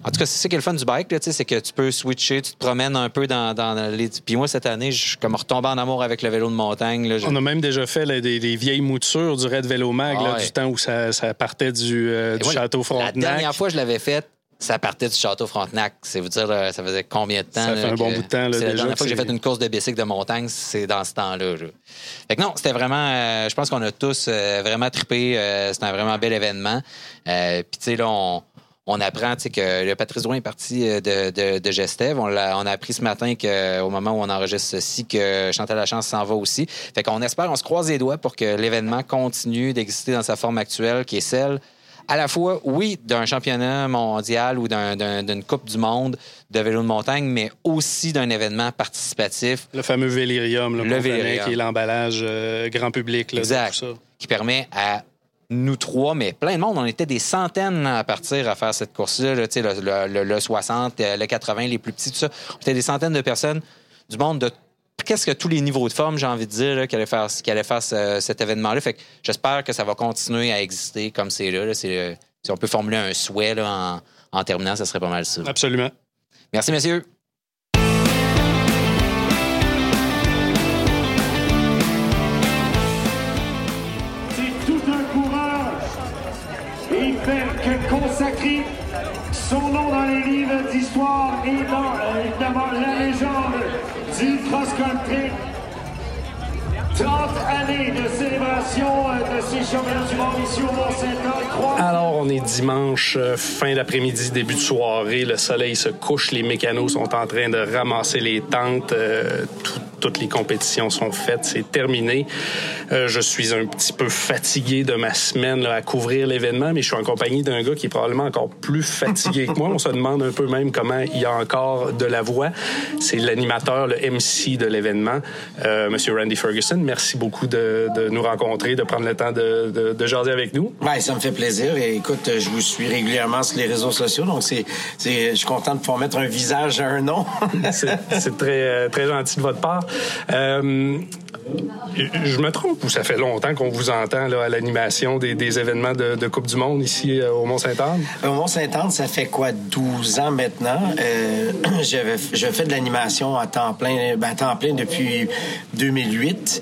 en tout cas, c'est ça qui est le fun du bike, là, tu sais, c'est que tu peux switcher, tu te promènes un peu dans, dans les. Puis moi, cette année, je suis comme retombé en amour avec le vélo de montagne. Là, On a même déjà fait là, des, des vieilles moutures du Red Vélo Mag, Ah là, ouais. du temps où ça, ça partait du, euh, du Château La Frontenac. dernière fois je l'avais faite, ça partait du Château Frontenac. C'est vous dire, ça faisait combien de temps? Ça là, fait un bon bout de temps, là, C'est la déjà dernière fois que j'ai fait une course de bicycle de montagne, c'est dans ce temps-là. là. Fait que non, c'était vraiment, euh, je pense qu'on a tous euh, vraiment trippé. euh, c'était un vraiment bel événement. Euh, Puis, tu sais, là, on, on apprend que le Patrice Drouin est parti de, de, de Gestev. On a appris ce matin qu'au moment où on enregistre ceci, que Chantal Lachance s'en va aussi. Fait qu'on espère, on se croise les doigts pour que l'événement continue d'exister dans sa forme actuelle, qui est celle à la fois, oui, d'un championnat mondial ou d'un- d'un- d'une Coupe du monde de vélo de montagne, mais aussi d'un événement participatif Le fameux Vélirium, là, Le Vélirium. qui est l'emballage euh, grand public. Là, Exact. tout ça. qui permet à nous trois, mais plein de monde, on était des centaines à partir à faire cette course-là, là, tu sais, le, le- le- le 60, euh, le 80, les plus petits, tout ça. On était des centaines de personnes du monde de qu'est-ce que tous les niveaux de forme, j'ai envie de dire, qui allaient faire, qui allaient faire ce- cet événement-là. Fait que j'espère que ça va continuer à exister comme c'est là. euh, si on peut formuler un souhait là, en, en terminant, ça serait pas mal ça. Absolument. Merci, messieurs. C'est tout un coureur. Il fait que consacrer son nom dans les livres d'histoire et dans euh, évidemment la du cross-country. 30 années de célébration euh, Alors, on est dimanche, euh, fin d'après-midi, début de soirée. Le soleil se couche, les mécanos sont en train de ramasser les tentes. euh, tout- toutes les compétitions sont faites, c'est terminé. Je suis un petit peu fatigué de ma semaine là, à couvrir l'événement, mais je suis en compagnie d'un gars qui est probablement encore plus fatigué que moi. On se demande un peu même comment il y a encore de la voix. C'est l'animateur, le MC de l'événement, euh, Monsieur Randy Ferguson. Merci beaucoup de, de nous rencontrer, de prendre le temps de, de, de jaser avec nous. Ben, ça me fait plaisir. Et écoute, je vous suis régulièrement sur les réseaux sociaux, donc c'est, c'est, je suis content de pouvoir mettre un visage à un nom. C'est c'est très, euh, très gentil de votre part. Euh, je me trompe ou ça fait longtemps qu'on vous entend là, à l'animation des, des événements de, de Coupe du Monde ici euh, au Mont-Saint-Anne? Au Mont-Saint-Anne, ça fait quoi, 12 ans maintenant? Euh, je fais de l'animation à temps plein, ben, à temps plein depuis 2008,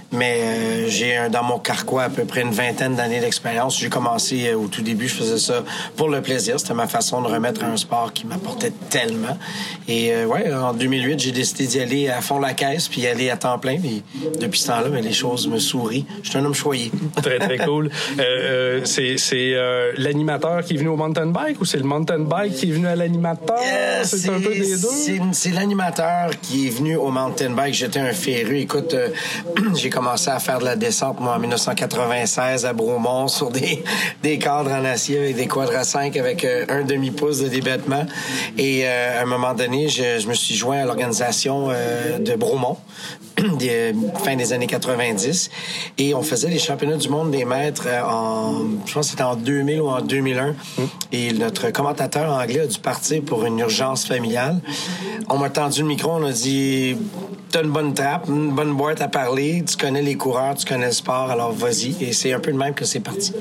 mais euh, j'ai dans mon carquois à peu près une vingtaine d'années d'expérience. J'ai commencé euh, au tout début, je faisais ça pour le plaisir. C'était ma façon de remettre un sport qui m'apportait tellement. Et euh, ouais, en 2008, j'ai décidé d'y aller à fond la caisse, puis y aller à temps plein. Puis depuis ce temps-là, ben, les choses me sourient. Je suis un homme choyé. Très, très cool. Euh, c'est c'est, euh, l'animateur qui est venu au mountain bike ou c'est le mountain bike qui est venu à l'animateur? Euh, c'est un peu des deux? c'est- C'est l'animateur qui est venu au mountain bike. J'étais un féru. Écoute, euh, j'ai commencé à faire de la descente, moi, en 1996 à Bromont sur des, des cadres en acier avec des quadres à 5 avec un demi-pouce de débattement. Et euh, à un moment donné, je, je me suis joint à l'organisation euh, de Bromont, des, fin des années 90. Et on faisait les championnats du monde des maîtres euh, en, je pense que c'était en 2000 ou en 2001. Et notre commentateur anglais a dû partir pour une urgence familiale. On m'a tendu le micro, on a dit T'as une bonne trappe, une bonne boîte à parler, tu connais les coureurs, tu connais le sport, alors vas-y. Et c'est un peu de même que c'est parti.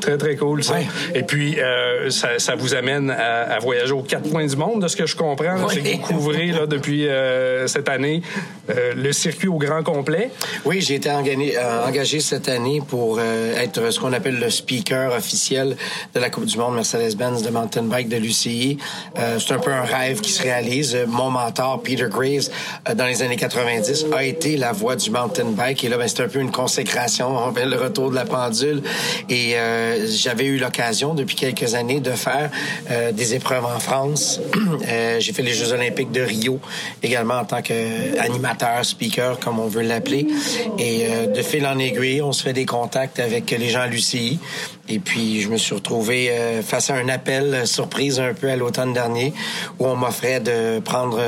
Très, très cool, ça. Ouais. Et puis, euh, ça, ça vous amène à, à voyager aux quatre coins du monde, de ce que je comprends. C'est que vous couvrez là, depuis euh, cette année euh, le circuit au grand complet. Oui, j'ai été engagé, euh, engagé cette année pour euh, être ce qu'on appelle le speaker officiel de la Coupe du Monde Mercedes-Benz de mountain bike de l'UCI. Euh, c'est un peu un rêve qui se réalise. Mon mentor, Peter Graves, euh, dans les années 90, a été la voix du mountain bike. Et là, ben, c'est un peu une consécration, on appelle le retour de la pendule. Et euh, j'avais eu l'occasion depuis quelques années de faire euh, des épreuves en France. J'ai fait les Jeux olympiques de Rio également en tant qu'animateur, speaker, comme on veut l'appeler. Et euh, de fil en aiguille, on se fait des contacts avec les gens à l'UCI. Et puis, je me suis retrouvé euh, face à un appel euh, surprise un peu à l'automne dernier où on m'offrait de prendre...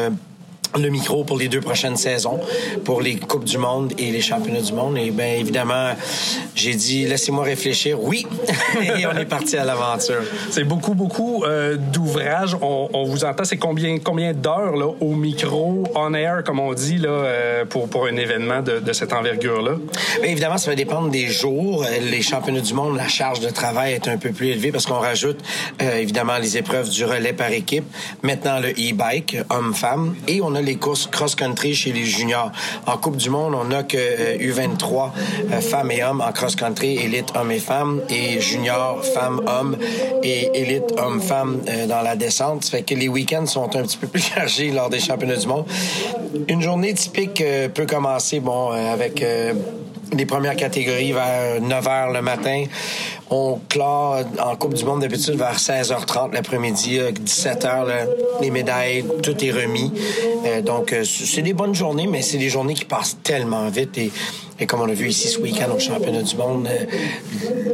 le micro pour les deux prochaines saisons, pour les Coupes du Monde et les Championnats du Monde. Et bien évidemment, j'ai dit laissez-moi réfléchir. Oui, et on est parti à l'aventure. C'est beaucoup, beaucoup euh, d'ouvrages. On, on, vous entend. C'est combien, combien d'heures là au micro, on air, comme on dit là, euh, pour pour un événement de, de cette envergure-là? Bien évidemment, ça va dépendre des jours. Les Championnats du Monde, la charge de travail est un peu plus élevée parce qu'on rajoute euh, évidemment les épreuves du relais par équipe. Maintenant le e-bike, homme-femme, et on a les courses cross-country chez les juniors. En Coupe du Monde, on n'a que U23 euh, femmes et hommes en cross-country, élite hommes et femmes, et junior femmes, hommes et élite hommes, femmes euh, dans la descente. Ça fait que les week-ends sont un petit peu plus chargés lors des championnats du monde. Une journée typique euh, peut commencer, bon, avec les premières catégories vers 9 h le matin. On clore en Coupe du Monde d'habitude vers 16h30 l'après-midi, 17h, les médailles, tout est remis. Euh, donc, c'est des bonnes journées, mais c'est des journées qui passent tellement vite et et comme on a vu ici ce week-end au championnat du monde, euh,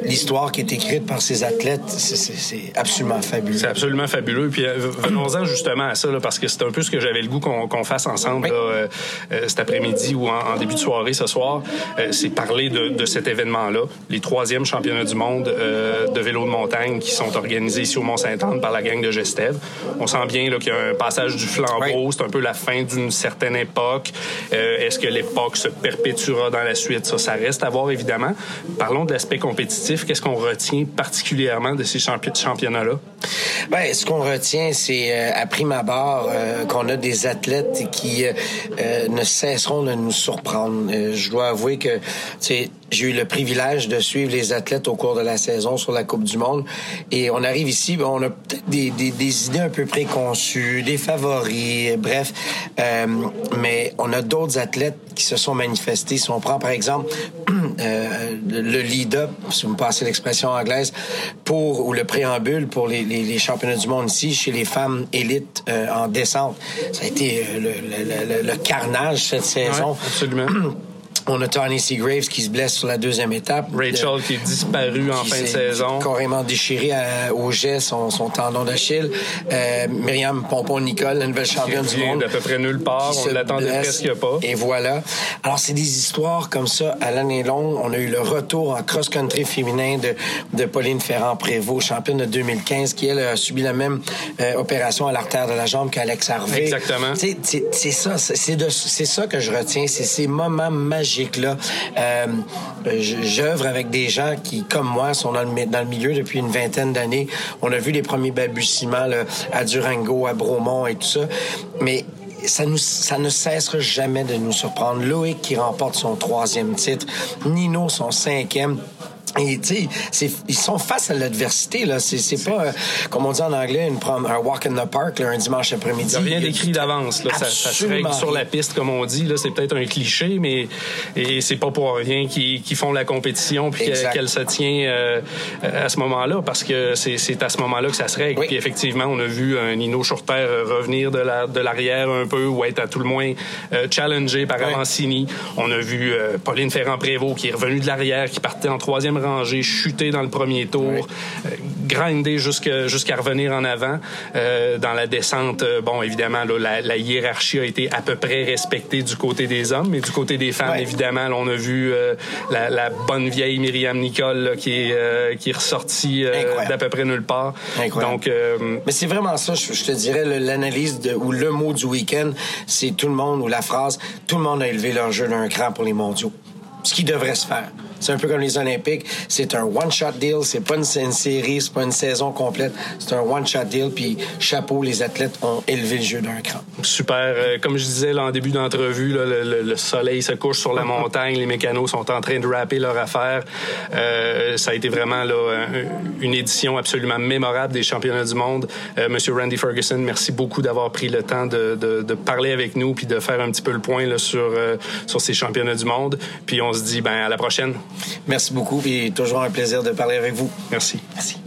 l'histoire qui est écrite par ces athlètes, c'est absolument fabuleux. C'est absolument fabuleux. Puis euh, venons-en justement à ça, là, parce que c'est un peu ce que j'avais le goût qu'on fasse ensemble là, euh, cet après-midi ou en, début de soirée ce soir. c'est parler de, de cet événement-là, les troisièmes championnats du monde de vélo de montagne qui sont organisés ici au Mont-Saint-Anne par la gang de Gestev. On sent bien qu'il y a un passage du flambeau. C'est un peu la fin d'une certaine époque. Est-ce que l'époque se perpétuera dans la suite? Ça, ça reste à voir, évidemment. Parlons de l'aspect compétitif. Qu'est-ce qu'on retient particulièrement de ces championnats-là? Ben, ce qu'on retient, c'est euh, à prime abord euh, qu'on a des athlètes qui euh, ne cesseront de nous surprendre. je dois avouer que j'ai eu le privilège de suivre les athlètes au cours de la saison sur la Coupe du Monde. Et on arrive ici, ben, on a peut-être des, des, des, idées un peu préconçues, des favoris, bref. mais on a d'autres athlètes qui se sont manifestés. Si on prend par exemple euh, le lead-up, si vous me passez l'expression anglaise, pour ou le préambule pour les, les, les, championnats du monde ici chez les femmes élites euh, en descente, ça a été euh, le, le, le, carnage cette saison. Ouais, absolument. On a Tony Seagraves qui se blesse sur la deuxième étape. Rachel qui est disparue en fin de saison. Carrément déchiré à, au jet son, son tendon d'Achille. Euh, Myriam Pompon-Nicole, la nouvelle championne du monde. d'à peu près nulle part. On l'attendait presque pas. Et voilà. Alors, c'est des histoires comme ça à l'année longue. On a eu le retour en cross-country féminin de, de Pauline Ferrand-Prévot, championne de 2015, qui, elle, a subi la même euh, opération à l'artère de la jambe qu'Alex Harvey. Exactement. C'est ça. C'est ça que je retiens. C'est ces moments magiques là. Euh, J'œuvre avec des gens qui, comme moi, sont dans le, milieu depuis une vingtaine d'années. On a vu les premiers balbutiements à Durango, à Bromont et tout ça. Mais ça, ça ne cessera jamais de nous surprendre. Loïc qui remporte son troisième titre, Nino son cinquième. Et tu sais, ils sont face à l'adversité là. C'est pas euh, comme on dit en anglais une prom, un walk in the park là, un dimanche après-midi. Il n'y a rien d'écrit d'avance. Ça, ça se règle sur la piste comme on dit. Là, c'est peut-être un cliché, mais et c'est pas pour rien qu'ils font la compétition puis qu'elle se tient euh, à ce moment-là parce que c'est à ce moment-là que ça se règle. Oui. Puis effectivement, on a vu un Nino Schurter revenir de la de l'arrière un peu ou être à tout le moins euh, challengé par Oui. Avancini. On a vu euh, Pauline Ferrand-Prévot qui est revenue de l'arrière, qui partait en troisième rangée, chuter dans le premier tour, Oui. euh, grinder jusqu'à revenir en avant. Euh, dans la descente, euh, bon, évidemment, là, la, la hiérarchie a été à peu près respectée du côté des hommes, mais du côté des femmes, évidemment, là, on a vu la, la bonne vieille Myriam Nicole là, qui, est, qui est ressortie d'à peu près nulle part. Incroyable. Donc, Mais c'est vraiment ça, je, je te dirais, l'analyse ou le mot du week-end, c'est tout le monde, ou la phrase, tout le monde a élevé leur jeu d'un cran pour les mondiaux. Ce qui devrait se faire. C'est un peu comme les Olympiques. C'est un one-shot deal. C'est pas une, une série, c'est pas une saison complète. C'est un one-shot deal. Puis chapeau, les athlètes ont élevé le jeu d'un cran. super. Euh, comme je disais là, en début d'entrevue, là, le, le- le soleil se couche sur la montagne, les mécanos sont en train de rapper leur affaire. Euh, ça a été vraiment là, un- une édition absolument mémorable des championnats du monde. Euh, Monsieur Randy Ferguson, merci beaucoup d'avoir pris le temps de, de- de parler avec nous puis de faire un petit peu le point là, sur, euh, sur ces championnats du monde. Puis on se dit ben, à la prochaine. Merci beaucoup. Puis toujours un plaisir de parler avec vous. Merci. Merci.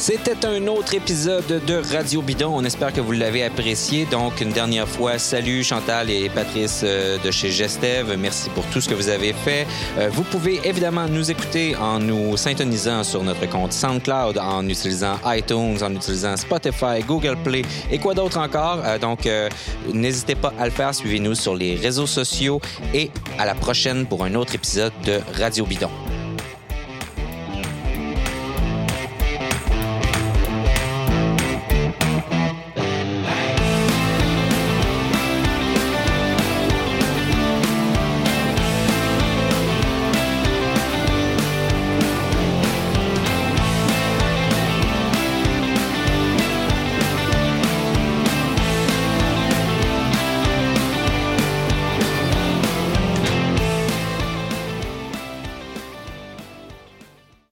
C'était un autre épisode de Radio Bidon. On espère que vous l'avez apprécié. Donc, une dernière fois, salut Chantal et Patrice euh, de chez Gestev. Merci pour tout ce que vous avez fait. Euh, vous pouvez évidemment nous écouter en nous syntonisant sur notre compte SoundCloud, en utilisant iTunes, en utilisant Spotify, Google Play et quoi d'autre encore. Euh, donc, n'hésitez pas à le faire. Suivez-nous sur les réseaux sociaux et à la prochaine pour un autre épisode de Radio Bidon.